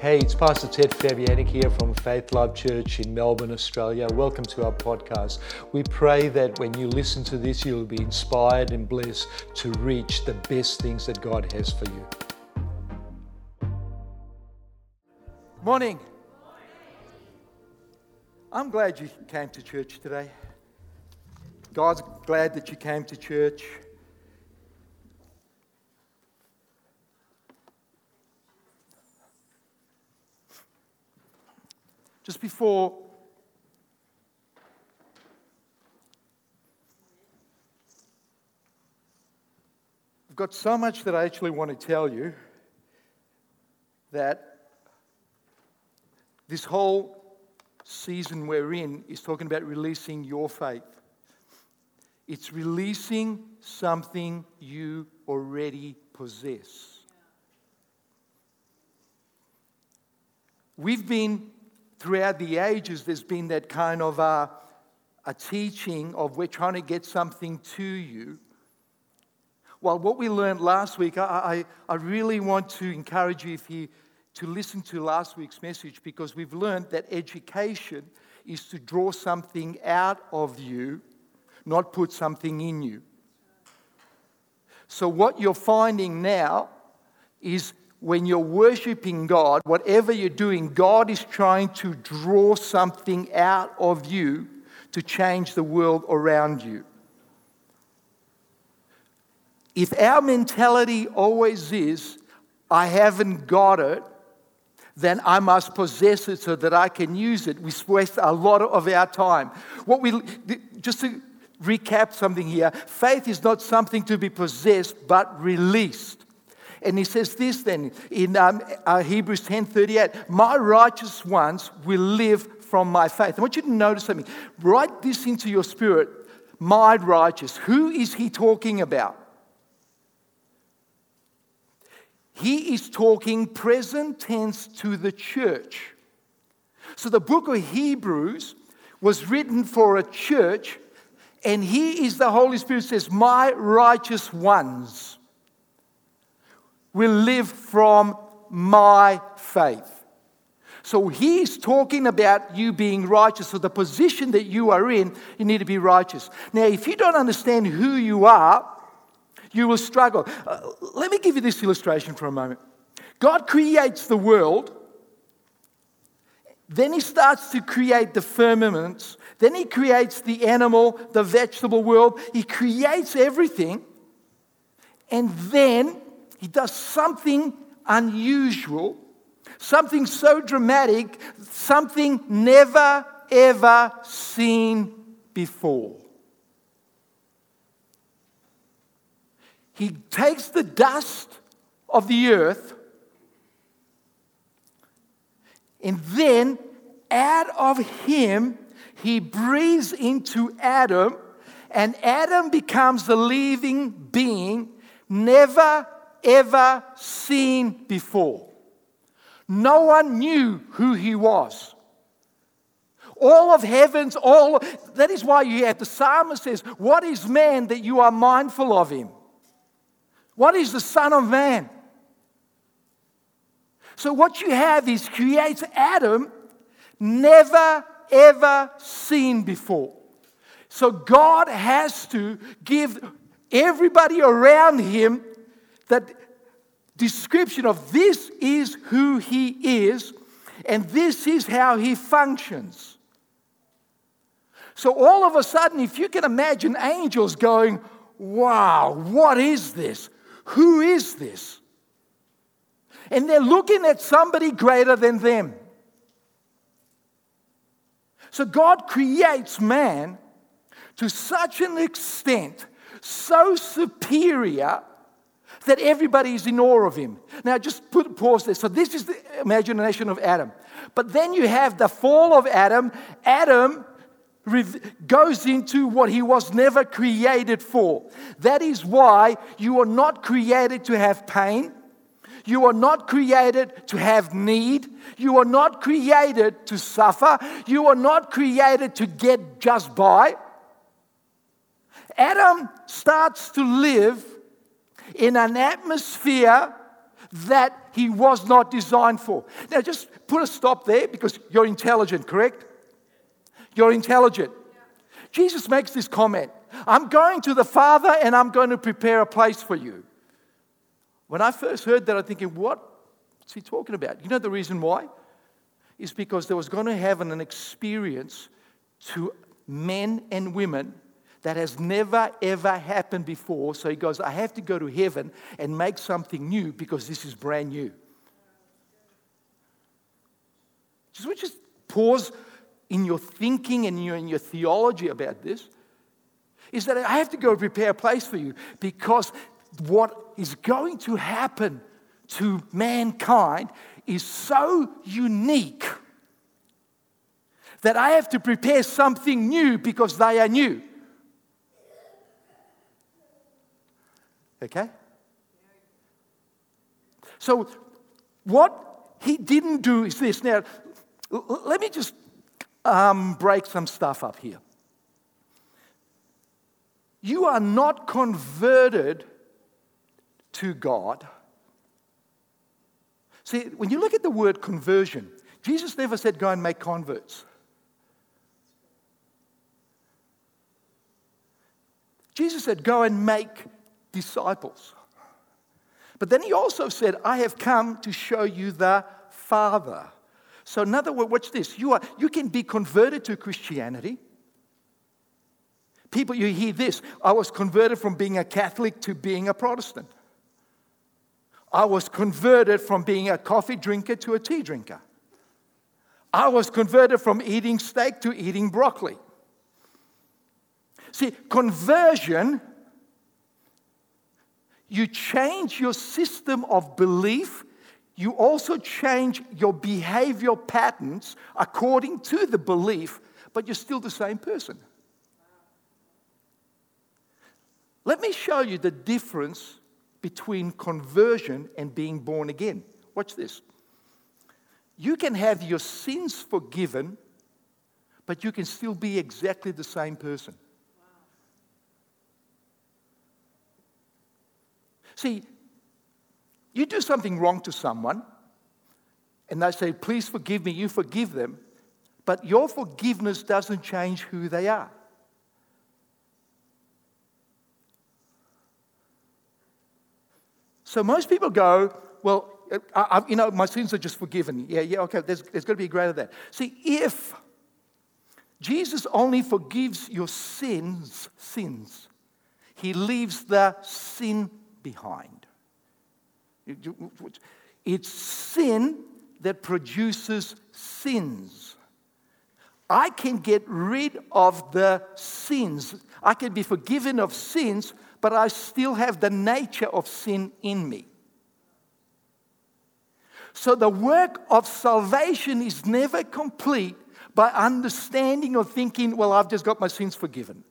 Hey, it's Pastor Ted Fabianic here from Faith Love Church in Melbourne, Australia. Welcome to our podcast. We pray that when you listen to this, you'll be inspired and blessed to reach the best things that God has for you. Morning. I'm glad you came to church today. God's glad that you came to church. Just before I've got so much that I actually want to tell you that this whole season we're in is talking about releasing your faith. It's releasing something you already possess. We've been throughout the ages, there's been that kind of a, a teaching of we're trying to get something to you. Well, what we learned last week, I, I, I really want to encourage you if you to listen to last week's message because we've learned that education is to draw something out of you, not put something in you. So, what you're finding now is when you're worshiping God, whatever you're doing, God is trying to draw something out of you to change the world around you. If our mentality always is, I haven't got it, then I must possess it so that I can use it. We waste a lot of our time. What we just to recap something here, faith is not something to be possessed but released. And he says this then in um, uh, Hebrews 10:38, "My righteous ones will live from my faith." I want you to notice something. Write this into your spirit. My righteous. Who is he talking about? He is talking present tense to the church. So the book of Hebrews was written for a church, and he is the Holy Spirit says, My righteous ones will live from my faith. So he's talking about you being righteous. So the position that you are in, you need to be righteous. Now, if you don't understand who you are, you will struggle. Uh, let me give you this illustration for a moment. God creates the world, then he starts to create the firmaments, then he creates the animal, the vegetable world. He creates everything, and then he does something unusual, something so dramatic, something never ever seen before. He takes the dust of the earth and then out of him he breathes into Adam and Adam becomes the living being never ever seen before. No one knew who he was. All of heavens, all that is why you have the psalmist says, What is man that you are mindful of him? What is the Son of Man? So, what you have is creates Adam never ever seen before. So, God has to give everybody around him that description of this is who he is and this is how he functions. So, all of a sudden, if you can imagine angels going, Wow, what is this? Who is this? And they're looking at somebody greater than them. So, God creates man to such an extent, so superior that everybody is in awe of him. Now, just put pause there. So, this is the imagination of Adam. But then you have the fall of Adam. Adam goes into what he was never created for. That is why you are not created to have pain. You are not created to have need. You are not created to suffer. You are not created to get just by. Adam starts to live in an atmosphere that he was not designed for. Now, just put a stop there because you're intelligent, correct? You're intelligent. Jesus makes this comment I'm going to the Father and I'm going to prepare a place for you. When I first heard that, I'm thinking, what's he talking about? You know the reason why? Is because there was going to have an experience to men and women that has never ever happened before. So he goes, I have to go to heaven and make something new because this is brand new. Just, just pause in your thinking and your, in your theology about this. Is that I have to go prepare a place for you because what is going to happen to mankind is so unique that I have to prepare something new because they are new. Okay? So, what he didn't do is this. Now, let me just um, break some stuff up here. You are not converted to God. See, when you look at the word conversion, Jesus never said, go and make converts. Jesus said, go and make disciples. But then he also said, I have come to show you the Father. So, in other words, watch this. You, are, you can be converted to Christianity. People, you hear this. I was converted from being a Catholic to being a Protestant. I was converted from being a coffee drinker to a tea drinker. I was converted from eating steak to eating broccoli. See, conversion you change your system of belief, you also change your behavior patterns according to the belief, but you're still the same person. Let me show you the difference between conversion and being born again. Watch this. You can have your sins forgiven, but you can still be exactly the same person. See, you do something wrong to someone, and they say, Please forgive me, you forgive them, but your forgiveness doesn't change who they are. So most people go, Well, I, I, you know, my sins are just forgiven. Yeah, yeah, okay, there's, there's got to be a greater that. See, if Jesus only forgives your sins, sins, he leaves the sin behind. It's sin that produces sins. I can get rid of the sins. I can be forgiven of sins, but I still have the nature of sin in me. So the work of salvation is never complete by understanding or thinking, well, I've just got my sins forgiven.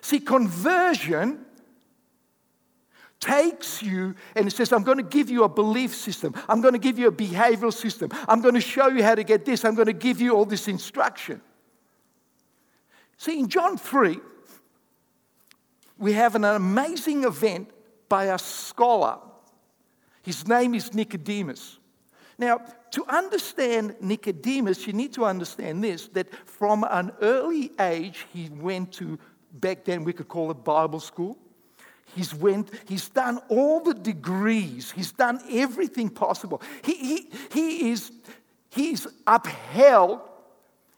See, conversion takes you and it says, I'm going to give you a belief system. I'm going to give you a behavioral system. I'm going to show you how to get this. I'm going to give you all this instruction. See, in John 3, we have an amazing event by a scholar. His name is Nicodemus. Now, to understand Nicodemus, you need to understand this that from an early age, he went to back then we could call it Bible school. He's went, he's done all the degrees, he's done everything possible. He, he, he is he's upheld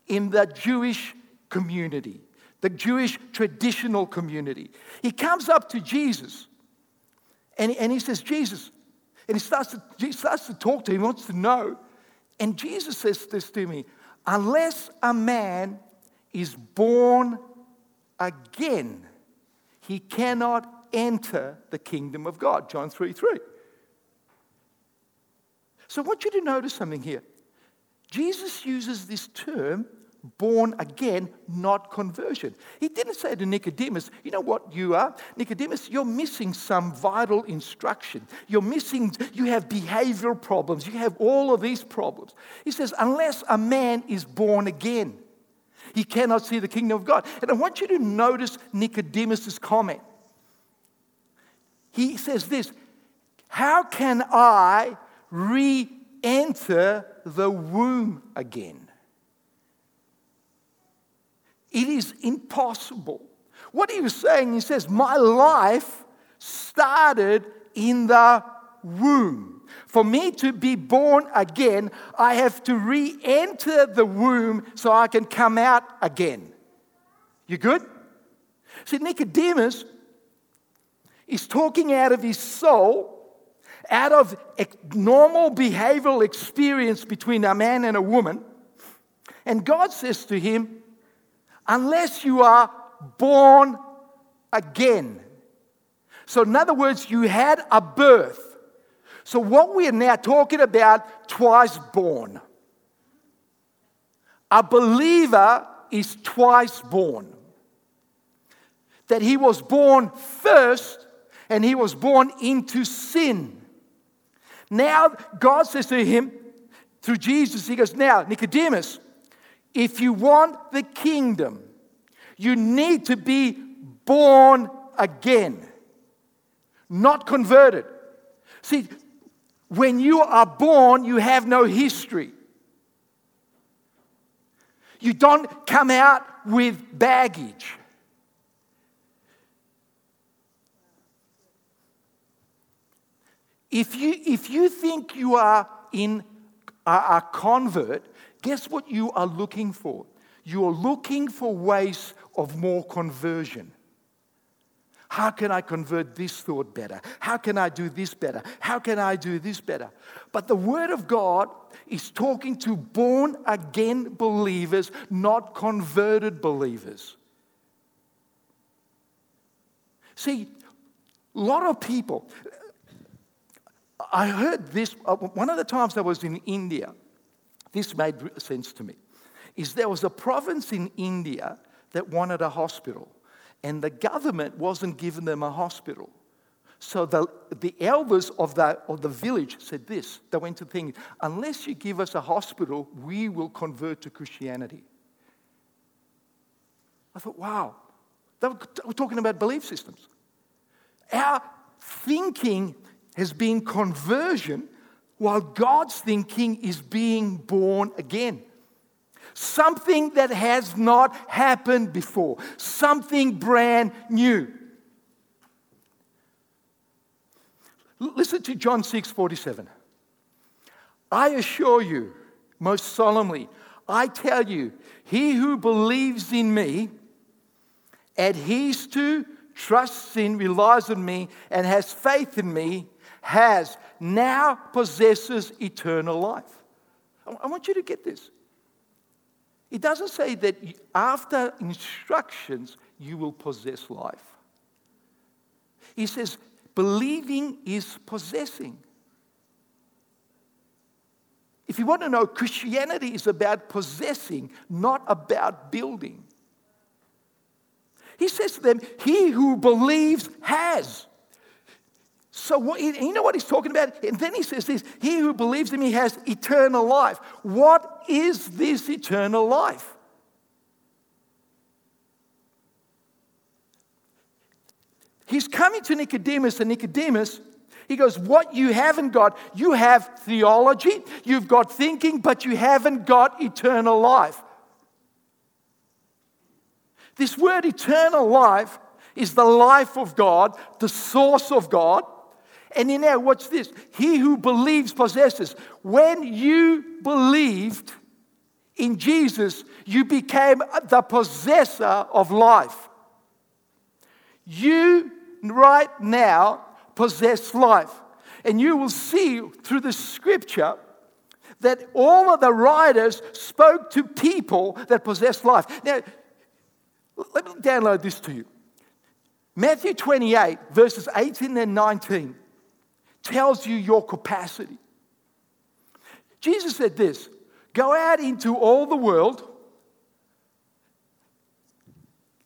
in the Jewish community, the Jewish traditional community. He comes up to Jesus and, and he says, Jesus, and he starts, to, he starts to talk to him, he wants to know. And Jesus says this to me unless a man is born again, he cannot enter the kingdom of God. John 3 3. So I want you to notice something here. Jesus uses this term, born again, not conversion. He didn't say to Nicodemus, you know what you are? Nicodemus, you're missing some vital instruction. You're missing, you have behavioral problems. You have all of these problems. He says, unless a man is born again. He cannot see the kingdom of God. And I want you to notice Nicodemus' comment. he says this How can I re enter the womb again? It is impossible. What he was saying, he says, My life started in the womb. For me to be born again, I have to re enter the womb so I can come out again. You good? See, Nicodemus is talking out of his soul, out of normal behavioral experience between a man and a woman. And God says to him, Unless you are born again. So, in other words, you had a birth. So, what we are now talking about, twice born. A believer is twice born. That he was born first and he was born into sin. Now, God says to him, through Jesus, He goes, Now, Nicodemus, if you want the kingdom, you need to be born again, not converted. See, when you are born, you have no history. You don't come out with baggage. If you, if you think you are in a, a convert, guess what you are looking for? You are looking for ways of more conversion. How can I convert this thought better? How can I do this better? How can I do this better? But the Word of God is talking to born again believers, not converted believers. See, a lot of people, I heard this, uh, one of the times I was in India, this made sense to me, is there was a province in India that wanted a hospital and the government wasn't giving them a hospital. So the, the elders of the, of the village said this. They went to think, unless you give us a hospital, we will convert to Christianity. I thought, wow, they were, they were talking about belief systems. Our thinking has been conversion, while God's thinking is being born again. Something that has not happened before, something brand new. Listen to John 6 47. I assure you, most solemnly, I tell you, he who believes in me, adheres to, trusts in, relies on me, and has faith in me, has now possesses eternal life. I want you to get this. It doesn't say that after instructions you will possess life. He says, believing is possessing. If you want to know, Christianity is about possessing, not about building. He says to them, He who believes has. So, what, you know what he's talking about? And then he says this He who believes in me has eternal life. What is this eternal life? He's coming to Nicodemus, and Nicodemus, he goes, What you haven't got, you have theology, you've got thinking, but you haven't got eternal life. This word eternal life is the life of God, the source of God. And in there, watch this. He who believes possesses. When you believed in Jesus, you became the possessor of life. You right now possess life. And you will see through the scripture that all of the writers spoke to people that possess life. Now, let me download this to you. Matthew 28, verses 18 and 19 tells you your capacity. Jesus said this Go out into all the world,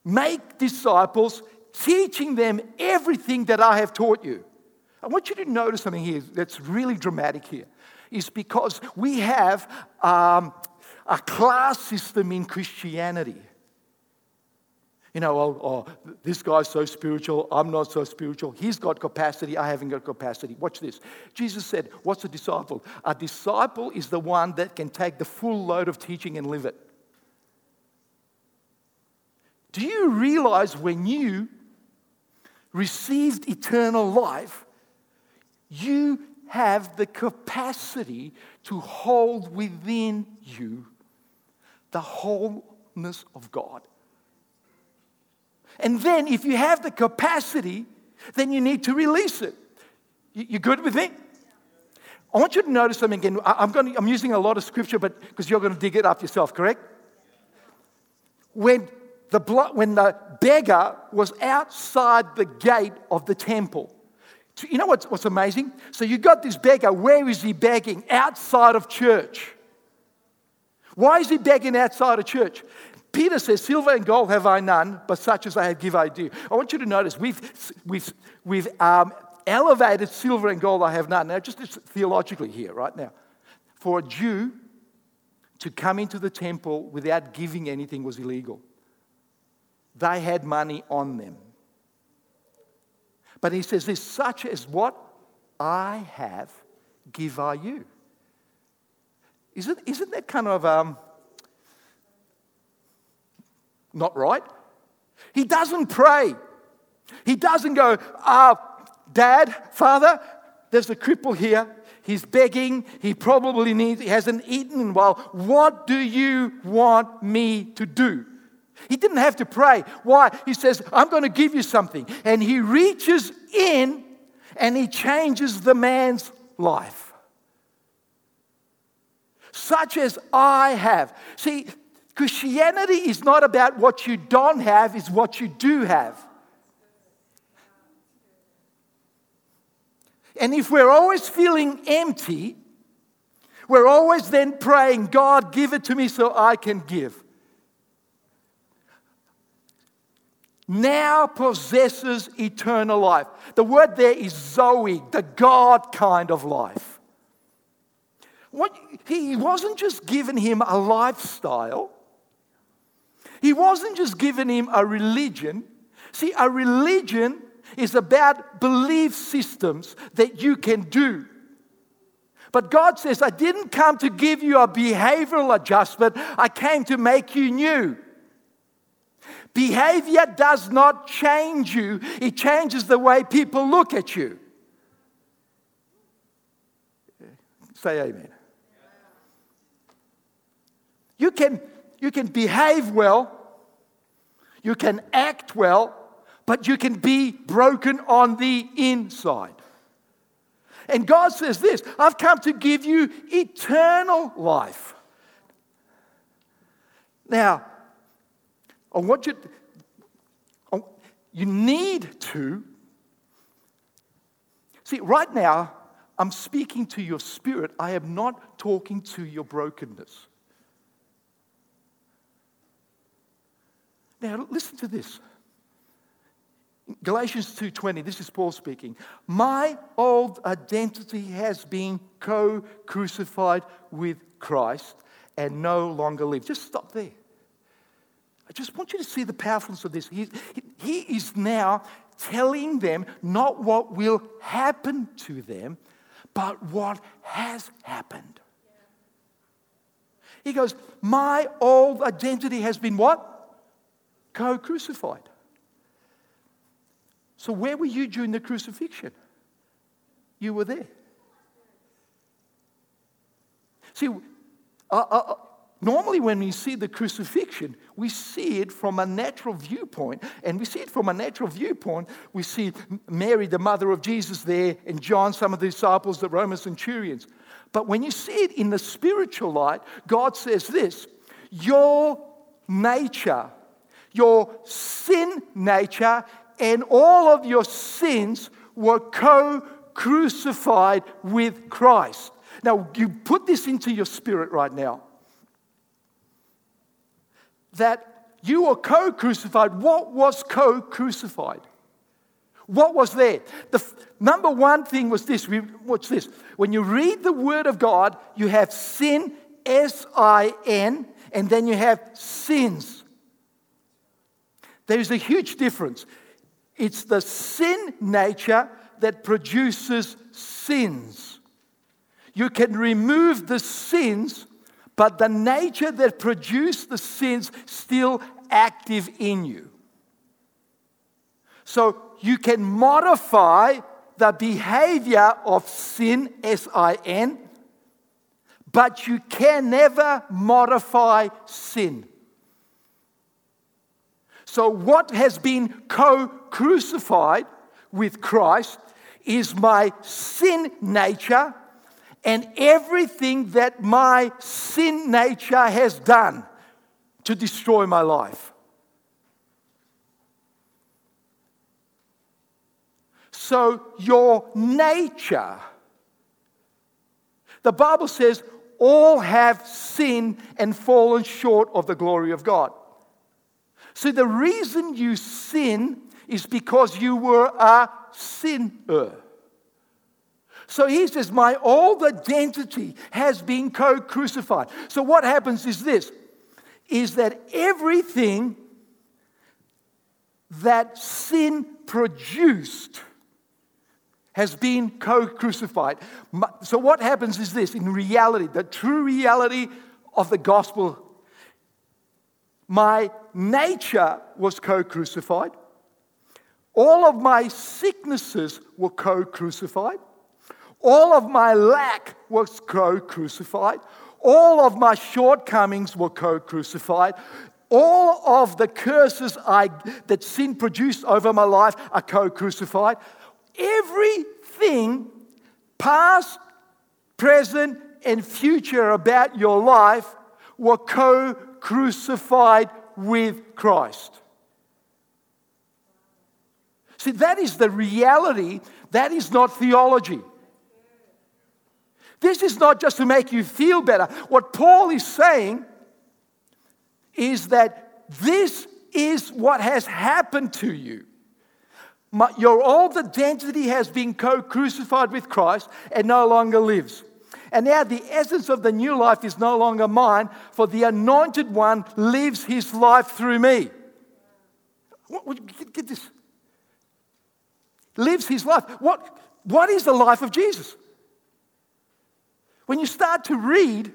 make disciples, teaching them everything that I have taught you. I want you to notice something here that's really dramatic here. Is because we have um, a class system in Christianity. You know, oh, oh, this guy's so spiritual, I'm not so spiritual. He's got capacity, I haven't got capacity. Watch this. Jesus said, What's a disciple? A disciple is the one that can take the full load of teaching and live it. Do you realize when you received eternal life, you have the capacity to hold within you the wholeness of God? And then, if you have the capacity, then you need to release it. You, good with me? I want you to notice something again. I'm, going to, I'm using a lot of scripture, but because you're going to dig it up yourself, correct? When the, when the beggar was outside the gate of the temple, you know what's, what's amazing? So you got this beggar. Where is he begging? Outside of church. Why is he begging outside of church? Peter says, Silver and gold have I none, but such as I have give I do. I want you to notice we've, we've, we've um, elevated silver and gold I have none. Now, just theologically here, right now. For a Jew to come into the temple without giving anything was illegal. They had money on them. But he says this such as what I have, give I you. Isn't, isn't that kind of um, not right. He doesn't pray. He doesn't go, ah, Dad, Father, there's a cripple here. He's begging. He probably needs, he hasn't eaten in a while. What do you want me to do? He didn't have to pray. Why? He says, I'm going to give you something. And he reaches in and he changes the man's life. Such as I have. See, Christianity is not about what you don't have, it's what you do have. And if we're always feeling empty, we're always then praying, God, give it to me so I can give. Now possesses eternal life. The word there is Zoe, the God kind of life. What, he wasn't just giving him a lifestyle, he wasn't just giving him a religion. See, a religion is about belief systems that you can do. But God says, I didn't come to give you a behavioral adjustment, I came to make you new. Behavior does not change you, it changes the way people look at you. Say amen. You can you can behave well, you can act well, but you can be broken on the inside. And God says this I've come to give you eternal life. Now, I want you, to, you need to. See, right now, I'm speaking to your spirit. I am not talking to your brokenness. Now, listen to this. Galatians 2:20 this is Paul speaking. My old identity has been co-crucified with Christ and no longer live. Just stop there. I just want you to see the powerfulness of this. He, he is now telling them not what will happen to them but what has happened. He goes my old identity has been what co crucified. So, where were you during the crucifixion? You were there. See, uh, uh, uh, normally when we see the crucifixion, we see it from a natural viewpoint. And we see it from a natural viewpoint. We see Mary, the mother of Jesus, there, and John, some of the disciples, the Roman centurions. But when you see it in the spiritual light, God says this Your nature your sin nature and all of your sins were co crucified with Christ. Now, you put this into your spirit right now that you were co crucified. What was co crucified? What was there? The f- number one thing was this. We, What's this? When you read the Word of God, you have sin, S I N, and then you have sins. There's a huge difference. It's the sin nature that produces sins. You can remove the sins, but the nature that produced the sins still active in you. So you can modify the behavior of sin, S I N, but you can never modify sin. So, what has been co crucified with Christ is my sin nature and everything that my sin nature has done to destroy my life. So, your nature, the Bible says, all have sinned and fallen short of the glory of God. So, the reason you sin is because you were a sinner. So he says, My old identity has been co crucified. So, what happens is this is that everything that sin produced has been co crucified. So, what happens is this in reality, the true reality of the gospel, my nature was co crucified, all of my sicknesses were co crucified, all of my lack was co crucified, all of my shortcomings were co crucified. All of the curses I, that sin produced over my life are co crucified everything, past, present, and future about your life, were co crucified with Christ. See, that is the reality. That is not theology. This is not just to make you feel better. What Paul is saying is that this is what has happened to you. Your old identity has been co crucified with Christ and no longer lives. And now the essence of the new life is no longer mine, for the anointed one lives his life through me. What, get this. Lives his life. What, what is the life of Jesus? When you start to read,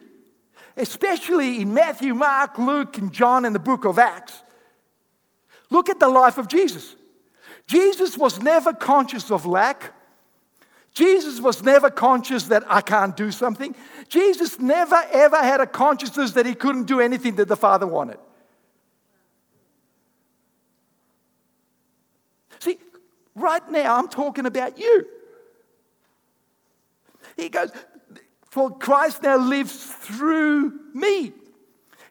especially in Matthew, Mark, Luke, and John, and the book of Acts, look at the life of Jesus. Jesus was never conscious of lack. Jesus was never conscious that I can't do something. Jesus never ever had a consciousness that he couldn't do anything that the Father wanted. See, right now I'm talking about you. He goes, For Christ now lives through me.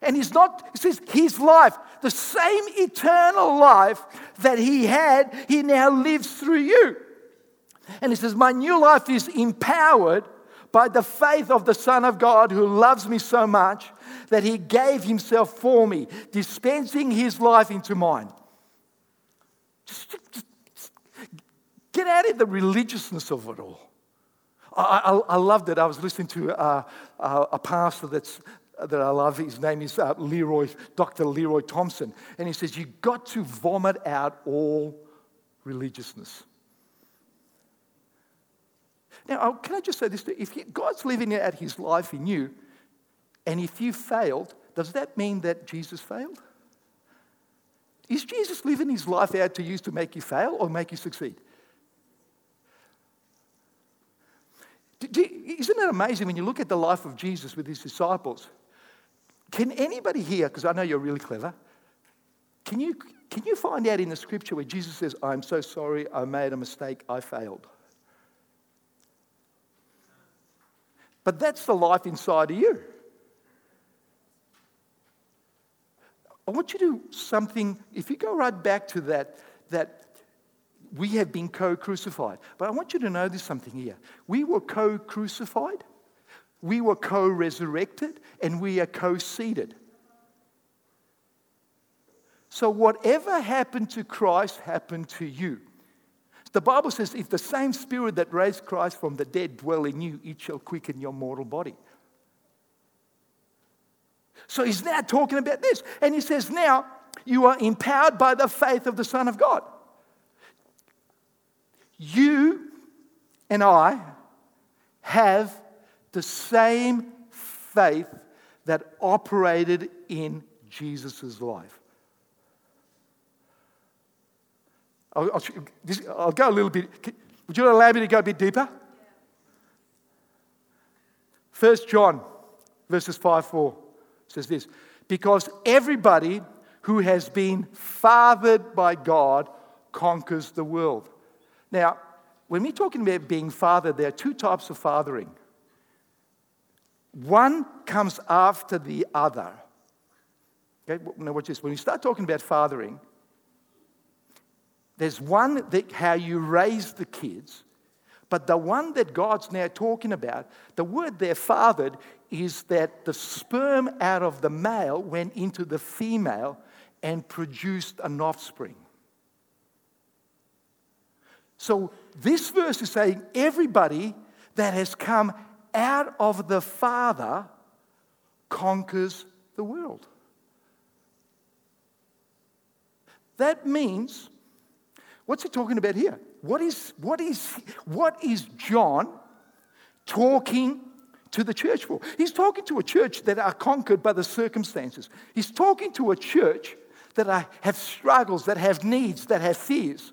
And he's not, he says, his life, the same eternal life that he had, he now lives through you. And he says, My new life is empowered by the faith of the Son of God who loves me so much that he gave himself for me, dispensing his life into mine. Just, just, just get out of the religiousness of it all. I, I, I loved it. I was listening to uh, uh, a pastor that's that I love. His name is uh, Leroy, Dr. Leroy Thompson. And he says, You've got to vomit out all religiousness. Now, can I just say this? If God's living out his life in you, and if you failed, does that mean that Jesus failed? Is Jesus living his life out to use to make you fail or make you succeed? Isn't it amazing when you look at the life of Jesus with his disciples? Can anybody here, because I know you're really clever, can you, can you find out in the scripture where Jesus says, I'm so sorry, I made a mistake, I failed? But that's the life inside of you. I want you to do something, if you go right back to that, that we have been co crucified. But I want you to know there's something here. We were co crucified we were co resurrected and we are co seated. So, whatever happened to Christ happened to you. The Bible says, if the same spirit that raised Christ from the dead dwell in you, it shall quicken your mortal body. So he's now talking about this. And he says, now, you are empowered by the faith of the Son of God. You and I have the same faith that operated in Jesus' life. I'll, I'll, I'll, go a little bit. Would you allow me to go a bit deeper? First John, verses 5 4 says this Because everybody who has been fathered by God conquers the world. Now, when we're talking about being fathered, there are two types of fathering. One comes after the other. Okay, now watch this. When we start talking about fathering, there's one that how you raise the kids, but the one that God's now talking about, the word there, fathered, is that the sperm out of the male went into the female and produced an offspring. So this verse is saying everybody that has come out of the Father conquers the world. That means, what's he talking about here? What is, what is, what is John talking to the church for? He's talking to a church that are conquered by the circumstances. He's talking to a church that are, have struggles, that have needs, that have fears.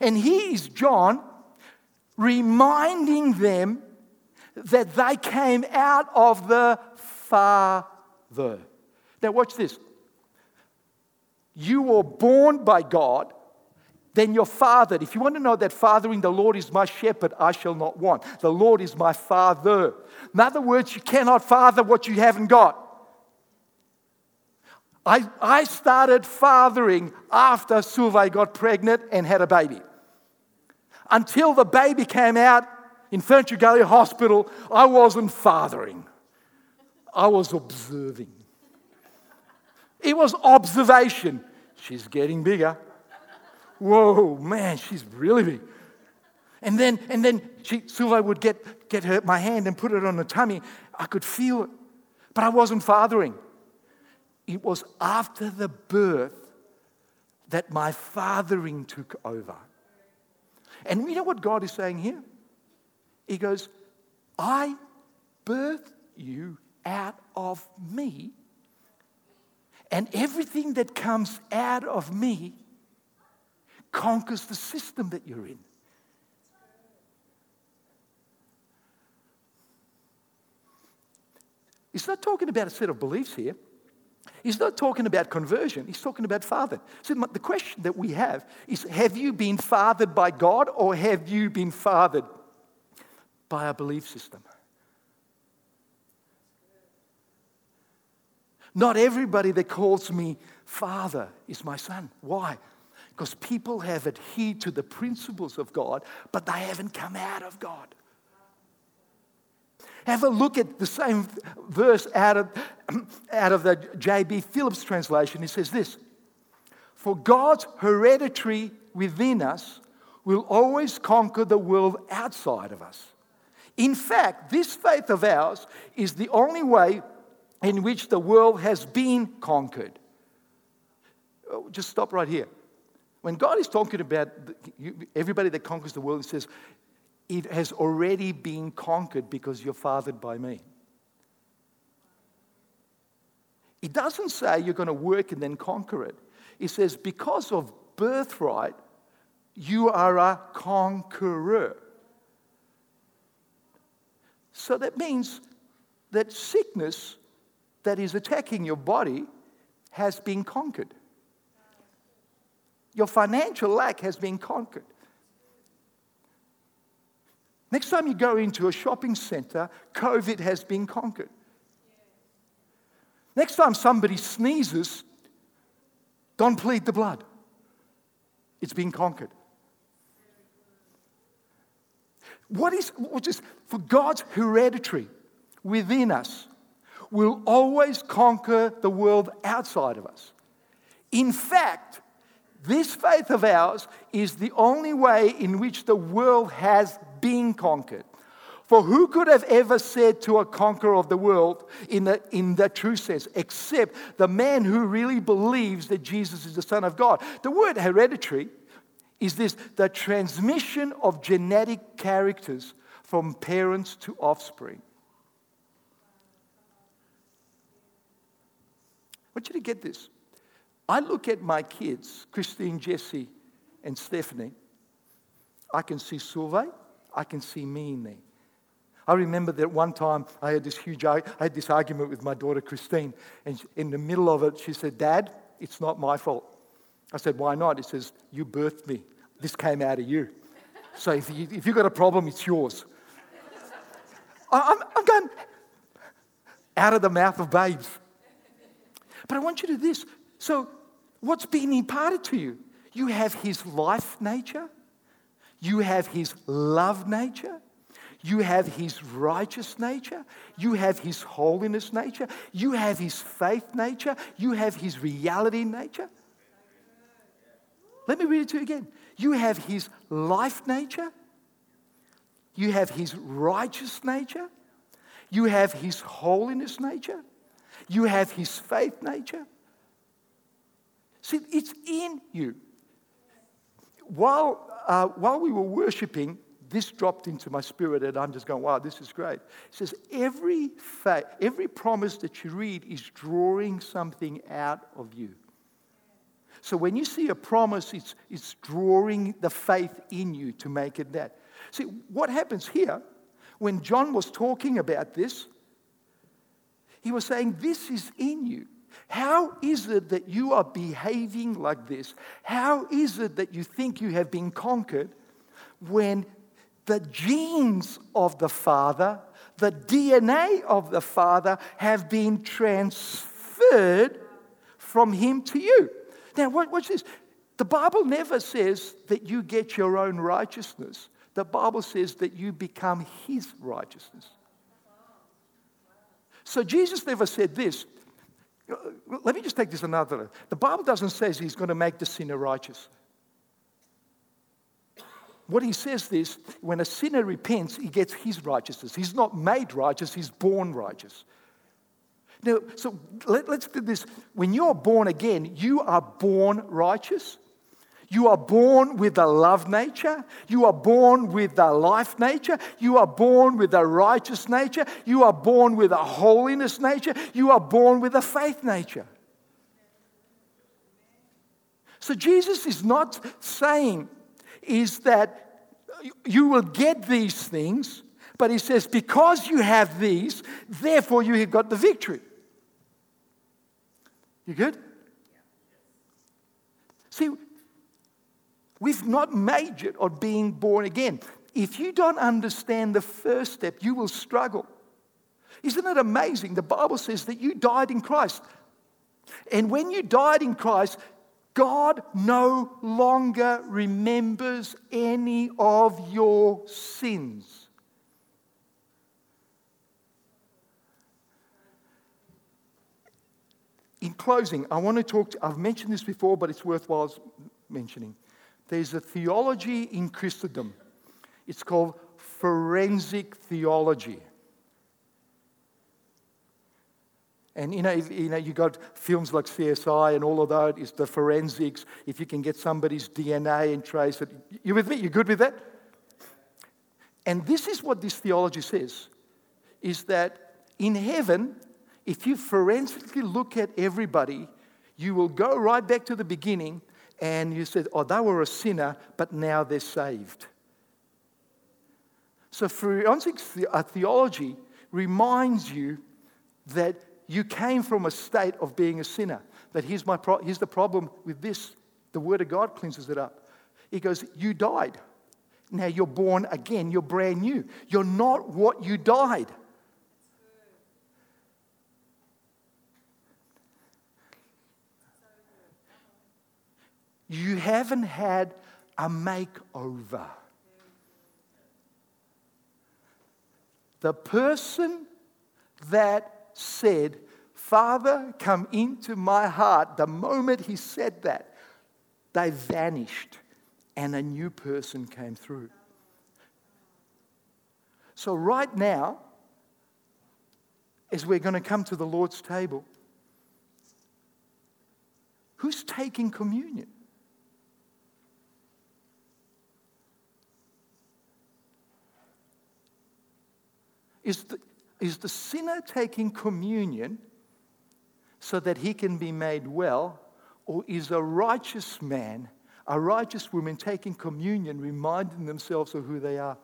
And he is John reminding them that they came out of the Father. Now, watch this. You were born by God, then you're fathered. If you want to know that fathering, the Lord is my shepherd, I shall not want. The Lord is my father. In other words, you cannot father what you haven't got. I, I started fathering after Suve got pregnant and had a baby. Until the baby came out in Ferntree Gully Hospital, I wasn't fathering, I was observing. It was observation. She's getting bigger. Whoa, man, she's really big. And then, and then she, Suve would get, get her, my hand and put it on the tummy. I could feel it, but I wasn't fathering. It was after the birth that my fathering took over. And you know what God is saying here? He goes, I birthed you out of me, and everything that comes out of me conquers the system that you're in. He's not talking about a set of beliefs here. He's not talking about conversion, he's talking about father. So the question that we have is have you been fathered by God or have you been fathered by a belief system? Not everybody that calls me father is my son. Why? Because people have adhered to the principles of God, but they haven't come out of God. Have a look at the same verse out of, out of the J.B. Phillips translation. It says this For God's hereditary within us will always conquer the world outside of us. In fact, this faith of ours is the only way in which the world has been conquered. Oh, just stop right here. When God is talking about everybody that conquers the world, He says, it has already been conquered because you're fathered by me. It doesn't say you're going to work and then conquer it. It says, because of birthright, you are a conqueror. So that means that sickness that is attacking your body has been conquered. Your financial lack has been conquered. Next time you go into a shopping center, COVID has been conquered. Next time somebody sneezes, don't plead the blood. It's been conquered. What is, what is for God's hereditary within us will always conquer the world outside of us. In fact, this faith of ours is the only way in which the world has been conquered. For who could have ever said to a conqueror of the world in the, in the true sense, except the man who really believes that Jesus is the Son of God? The word hereditary is this the transmission of genetic characters from parents to offspring. I want you to get this. I look at my kids, Christine, Jesse, and Stephanie. I can see Sylvain. I can see me in there. I remember that one time I had this huge I had this argument with my daughter Christine, and in the middle of it, she said, "Dad, it's not my fault." I said, "Why not?" He says, "You birthed me. This came out of you. So if, you, if you've got a problem, it's yours." I'm, I'm going out of the mouth of babes. But I want you to do this. So, what's been imparted to you? You have his life nature, you have his love nature, you have his righteous nature, you have his holiness nature, you have his faith nature, you have his reality nature. Let me read it to you again. You have his life nature, you have his righteous nature, you have his holiness nature, you have his faith nature. See, it's in you. While, uh, while we were worshiping, this dropped into my spirit, and I'm just going, wow, this is great. It says, every, faith, every promise that you read is drawing something out of you. So when you see a promise, it's, it's drawing the faith in you to make it that. See, what happens here, when John was talking about this, he was saying, This is in you. How is it that you are behaving like this? How is it that you think you have been conquered when the genes of the Father, the DNA of the Father, have been transferred from Him to you? Now, watch this. The Bible never says that you get your own righteousness. The Bible says that you become His righteousness. So Jesus never said this. Let me just take this another. The Bible doesn't say He's going to make the sinner righteous. What he says is when a sinner repents, he gets his righteousness. He's not made righteous, he's born righteous. Now, so let, us do this. When you're born again, you are born righteous. You are born with a love nature. You are born with a life nature. You are born with a righteous nature. You are born with a holiness nature. You are born with a faith nature. So Jesus is not saying is that you will get these things, but he says because you have these, therefore you have got the victory. You good? See, we've not majored on being born again. If you don't understand the first step, you will struggle. Isn't it amazing? The Bible says that you died in Christ. And when you died in Christ, God no longer remembers any of your sins. In closing, I want to talk, to, I've mentioned this before, but it's worthwhile mentioning. There's a theology in Christendom. It's called forensic theology. And you know, you know, you got films like CSI and all of that. It's the forensics. If you can get somebody's DNA and trace it, you with me? You good with that? And this is what this theology says: is that in heaven if you forensically look at everybody, you will go right back to the beginning and you said, oh, they were a sinner, but now they're saved. So forensic uh, theology reminds you that you came from a state of being a sinner. That here's, my pro- here's the problem with this the Word of God cleanses it up. He goes, You died. Now you're born again. You're brand new. You're not what you died. You haven't had a makeover. The person that said, Father, come into my heart, the moment he said that, they vanished and a new person came through. So, right now, as we're going to come to the Lord's table, who's taking communion? Is the, is the sinner taking communion so that he can be made well, or is a righteous man, a righteous woman taking communion, reminding themselves of who they are?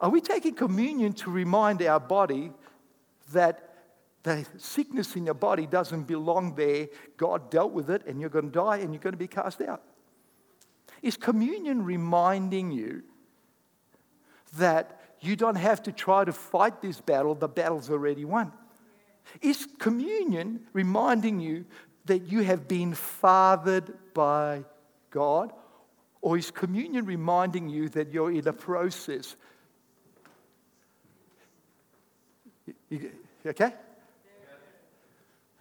Are we taking communion to remind our body that the sickness in your body doesn't belong there? God dealt with it and you're going to die and you're going to be cast out. Is communion reminding you that you don't have to try to fight this battle, the battle's already won? Is communion reminding you that you have been fathered by God? Or is communion reminding you that you're in a process? Okay?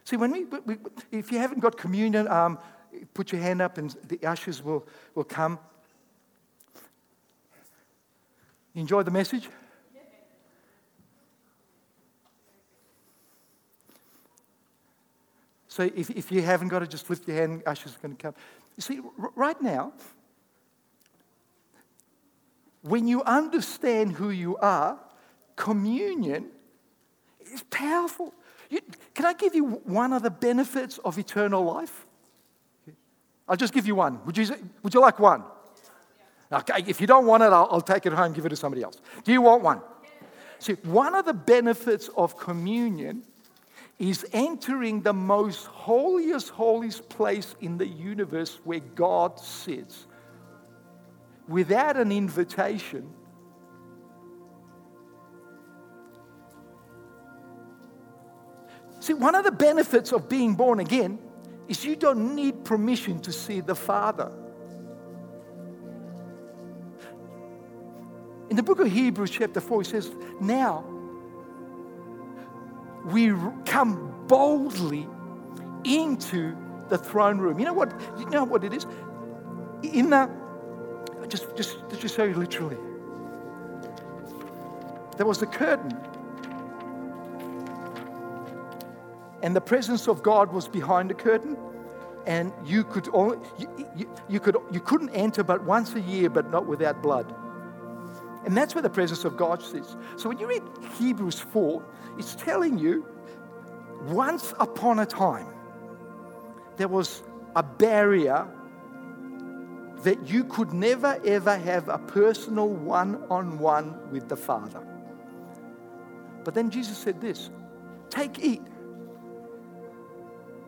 See, when we, we, if you haven't got communion, um, put your hand up and the ushers will, will come. You enjoy the message? So if, if you haven't got it, just lift your hand, ushers going to come. You see, r- right now, when you understand who you are, communion is powerful. You, can I give you one of the benefits of eternal life? I'll just give you one. Would you, would you like one? Okay, if you don't want it, I'll, I'll take it home give it to somebody else. Do you want one? See, one of the benefits of communion is entering the most holiest, holiest place in the universe where God sits without an invitation. See, one of the benefits of being born again is you don't need permission to see the Father. In the book of Hebrews, chapter 4, it says, Now we come boldly into the throne room. You know what? You know what it is? In the just just just you literally. There was a curtain. And the presence of God was behind the curtain. And you could only you, you, you could you couldn't enter but once a year, but not without blood. And that's where the presence of God sits. So when you read Hebrews 4, it's telling you once upon a time, there was a barrier that you could never ever have a personal one on one with the Father. But then Jesus said this Take, eat.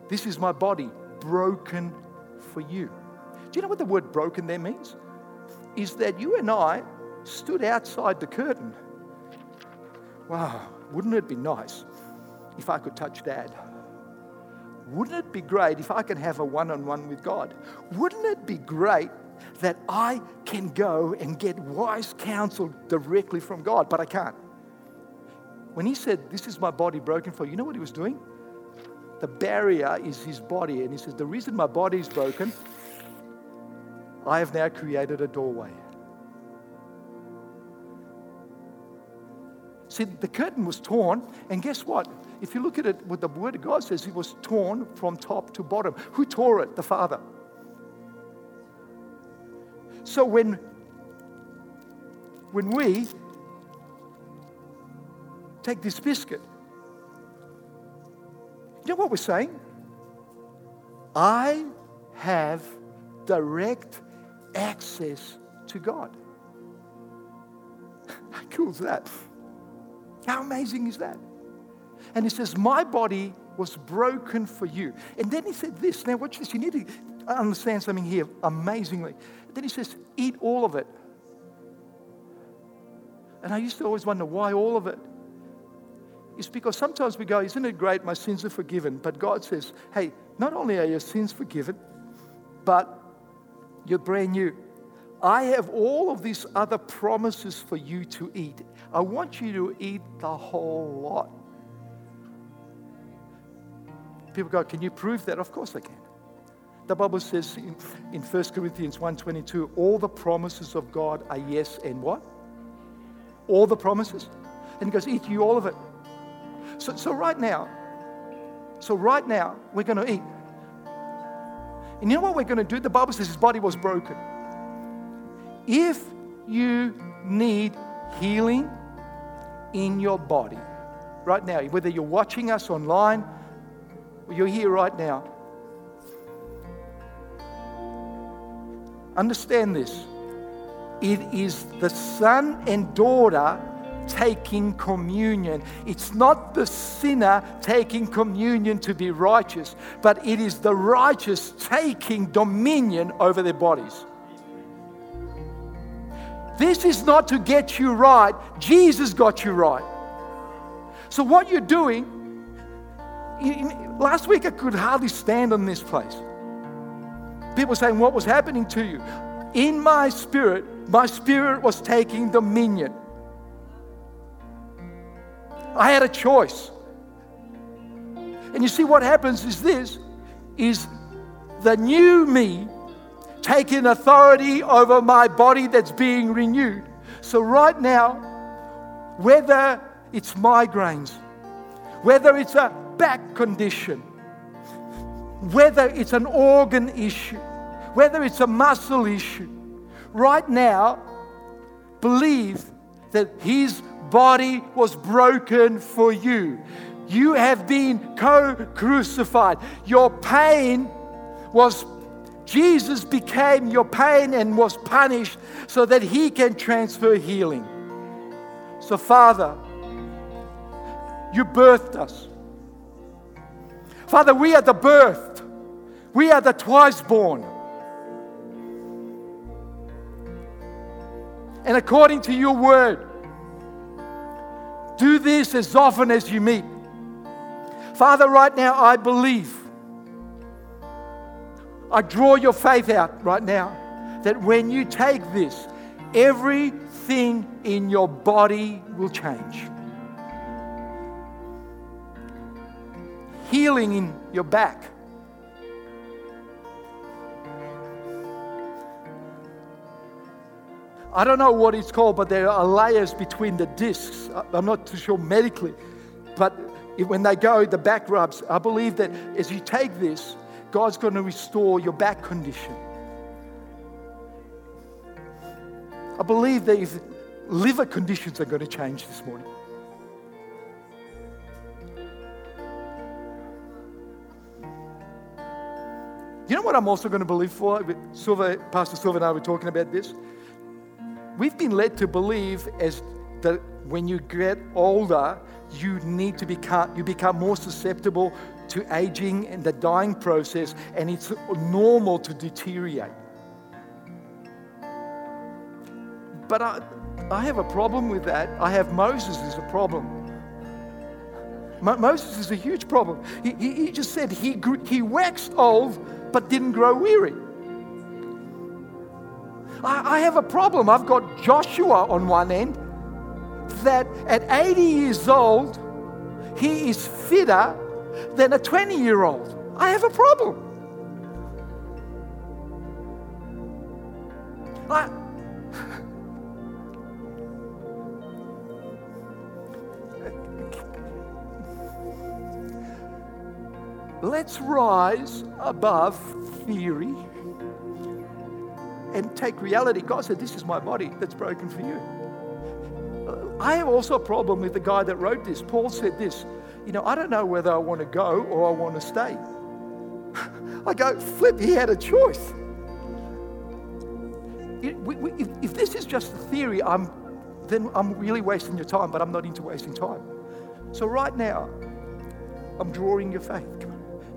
This is my body broken for you. Do you know what the word broken there means? Is that you and I stood outside the curtain. Wow, wouldn't it be nice if I could touch dad? Wouldn't it be great if I could have a one on one with God? Wouldn't it be great that I can go and get wise counsel directly from God, but I can't? When he said, This is my body broken for you, you know what he was doing? The barrier is his body. And he says, The reason my body is broken, I have now created a doorway. See, the curtain was torn, and guess what? If you look at it, what the Word of God says, it was torn from top to bottom. Who tore it? The Father. So when, when we take this biscuit, you know what we're saying? I have direct access to God. How cool is that? How amazing is that? And he says, My body was broken for you. And then he said this. Now, watch this. You need to understand something here amazingly. Then he says, Eat all of it. And I used to always wonder why all of it. It's because sometimes we go, Isn't it great? My sins are forgiven. But God says, Hey, not only are your sins forgiven, but you're brand new. I have all of these other promises for you to eat. I want you to eat the whole lot. People go, Can you prove that? Of course I can. The Bible says in, in 1 Corinthians 1.22, all the promises of God are yes and what? All the promises. And he goes, eat you all of it. So, so right now, so right now, we're going to eat. And you know what we're going to do? The Bible says his body was broken. If you need healing in your body, right now, whether you're watching us online or you're here right now, understand this. It is the son and daughter taking communion. It's not the sinner taking communion to be righteous, but it is the righteous taking dominion over their bodies. This is not to get you right, Jesus got you right. So, what you're doing, last week I could hardly stand on this place. People saying, What was happening to you? In my spirit, my spirit was taking dominion. I had a choice. And you see what happens is this is the new me taking authority over my body that's being renewed. So right now, whether it's migraines, whether it's a back condition, whether it's an organ issue, whether it's a muscle issue, right now, believe that His body was broken for you. You have been co crucified. Your pain was, Jesus became your pain and was punished so that He can transfer healing. So, Father, you birthed us. Father, we are the birthed, we are the twice born. And according to your word, do this as often as you meet. Father, right now, I believe. I draw your faith out right now that when you take this, everything in your body will change. Healing in your back I don't know what it's called, but there are layers between the discs. I'm not too sure medically, but when they go, the back rubs. I believe that as you take this, God's going to restore your back condition. I believe these liver conditions are going to change this morning. You know what I'm also going to believe for? Silver, Pastor Silver and I were talking about this we've been led to believe as that when you get older, you need to become you become more susceptible to aging and the dying process, and it's normal to deteriorate. But I, I have a problem with that. I have Moses as a problem. Mo- Moses is a huge problem. He, he, he just said he, grew, he waxed old but didn't grow weary. I, I have a problem. I've got Joshua on one end, that at 80 years old, he is fitter than a 20 year old. I have a problem. I, let's rise above theory and take reality. God said, This is my body that's broken for you. Uh, I have also a problem with the guy that wrote this. Paul said this You know, I don't know whether I want to go or I want to stay. I go, flip, he had a choice. If this is just a theory, I'm, then I'm really wasting your time, but I'm not into wasting time. So, right now, I'm drawing your faith.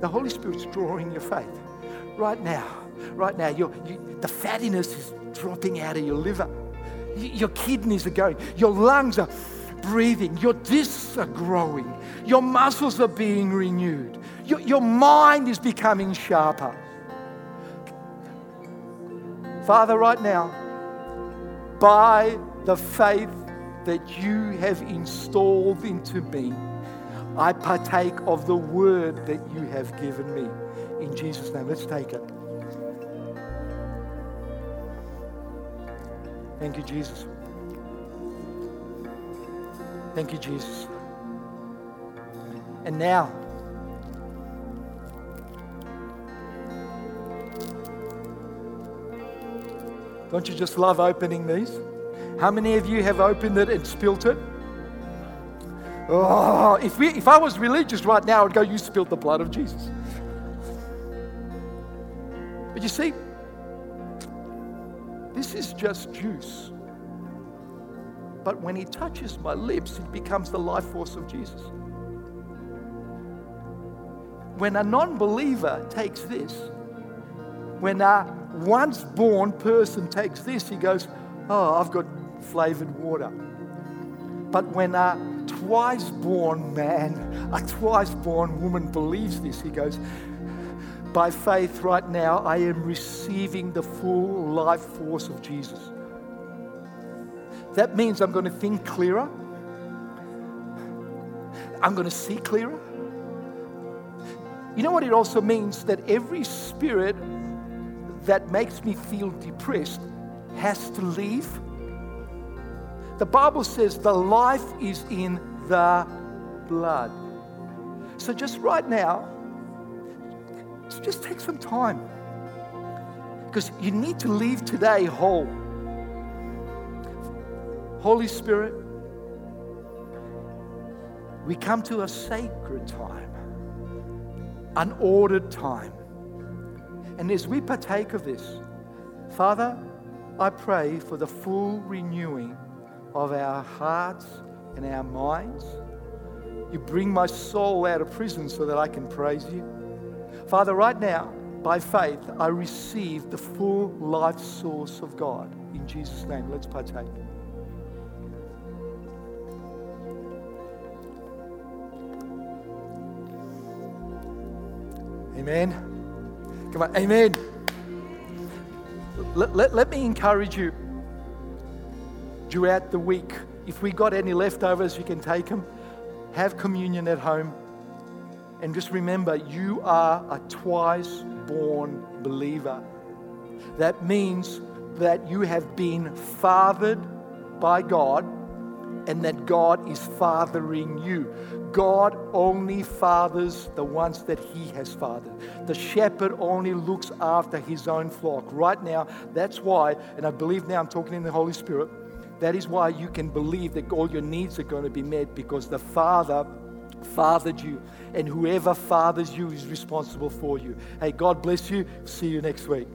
The Holy Spirit's drawing your faith. Right now, right now, you, the fattiness is dropping out of your liver. Your kidneys are going. Your lungs are breathing, your discs are growing, your muscles are being renewed, your, your mind is becoming sharper. Father, right now, by the faith that you have installed into me, I partake of the word that you have given me. In Jesus' name, let's take it. Thank you, Jesus. Thank you, Jesus. And now, don't you just love opening these? How many of you have opened it and spilt it? Oh, if, we, if I was religious right now, I'd go, You spilled the blood of Jesus. But you see, this is just juice. But when he touches my lips, it becomes the life force of Jesus. When a non believer takes this, when a once born person takes this, he goes, Oh, I've got flavored water. But when a twice born man, a twice born woman believes this, he goes, By faith, right now, I am receiving the full life force of Jesus. That means I'm going to think clearer. I'm going to see clearer. You know what it also means? That every spirit that makes me feel depressed has to leave. The Bible says the life is in the blood. So just right now, just take some time. Because you need to leave today whole. Holy Spirit, we come to a sacred time, an ordered time. And as we partake of this, Father, I pray for the full renewing of our hearts and our minds. You bring my soul out of prison so that I can praise you. Father, right now, by faith, I receive the full life source of God. In Jesus' name, let's partake. Amen. Come on, amen. Let, let, let me encourage you throughout the week. If we got any leftovers, you can take them. Have communion at home. And just remember, you are a twice born believer. That means that you have been fathered by God and that God is fathering you. God only fathers the ones that He has fathered. The shepherd only looks after his own flock. Right now, that's why, and I believe now I'm talking in the Holy Spirit, that is why you can believe that all your needs are going to be met because the Father fathered you. And whoever fathers you is responsible for you. Hey, God bless you. See you next week.